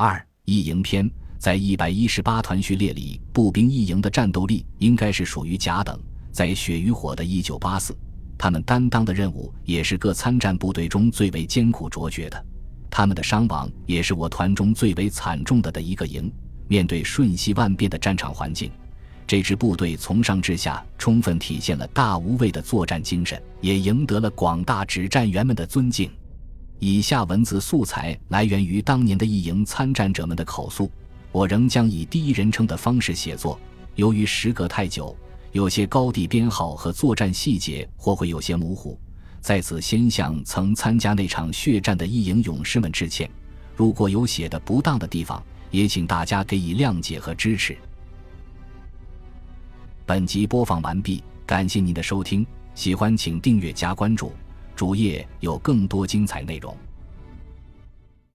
二一营篇在一百一十八团序列里，步兵一营的战斗力应该是属于甲等。在血与火的一九八四，他们担当的任务也是各参战部队中最为艰苦卓绝的。他们的伤亡也是我团中最为惨重的的一个营。面对瞬息万变的战场环境，这支部队从上至下充分体现了大无畏的作战精神，也赢得了广大指战员们的尊敬。以下文字素材来源于当年的一营参战者们的口述，我仍将以第一人称的方式写作。由于时隔太久，有些高地编号和作战细节或会有些模糊，在此先向曾参加那场血战的一营勇士们致歉。如果有写的不当的地方，也请大家给予谅解和支持。本集播放完毕，感谢您的收听，喜欢请订阅加关注，主页有更多精彩内容。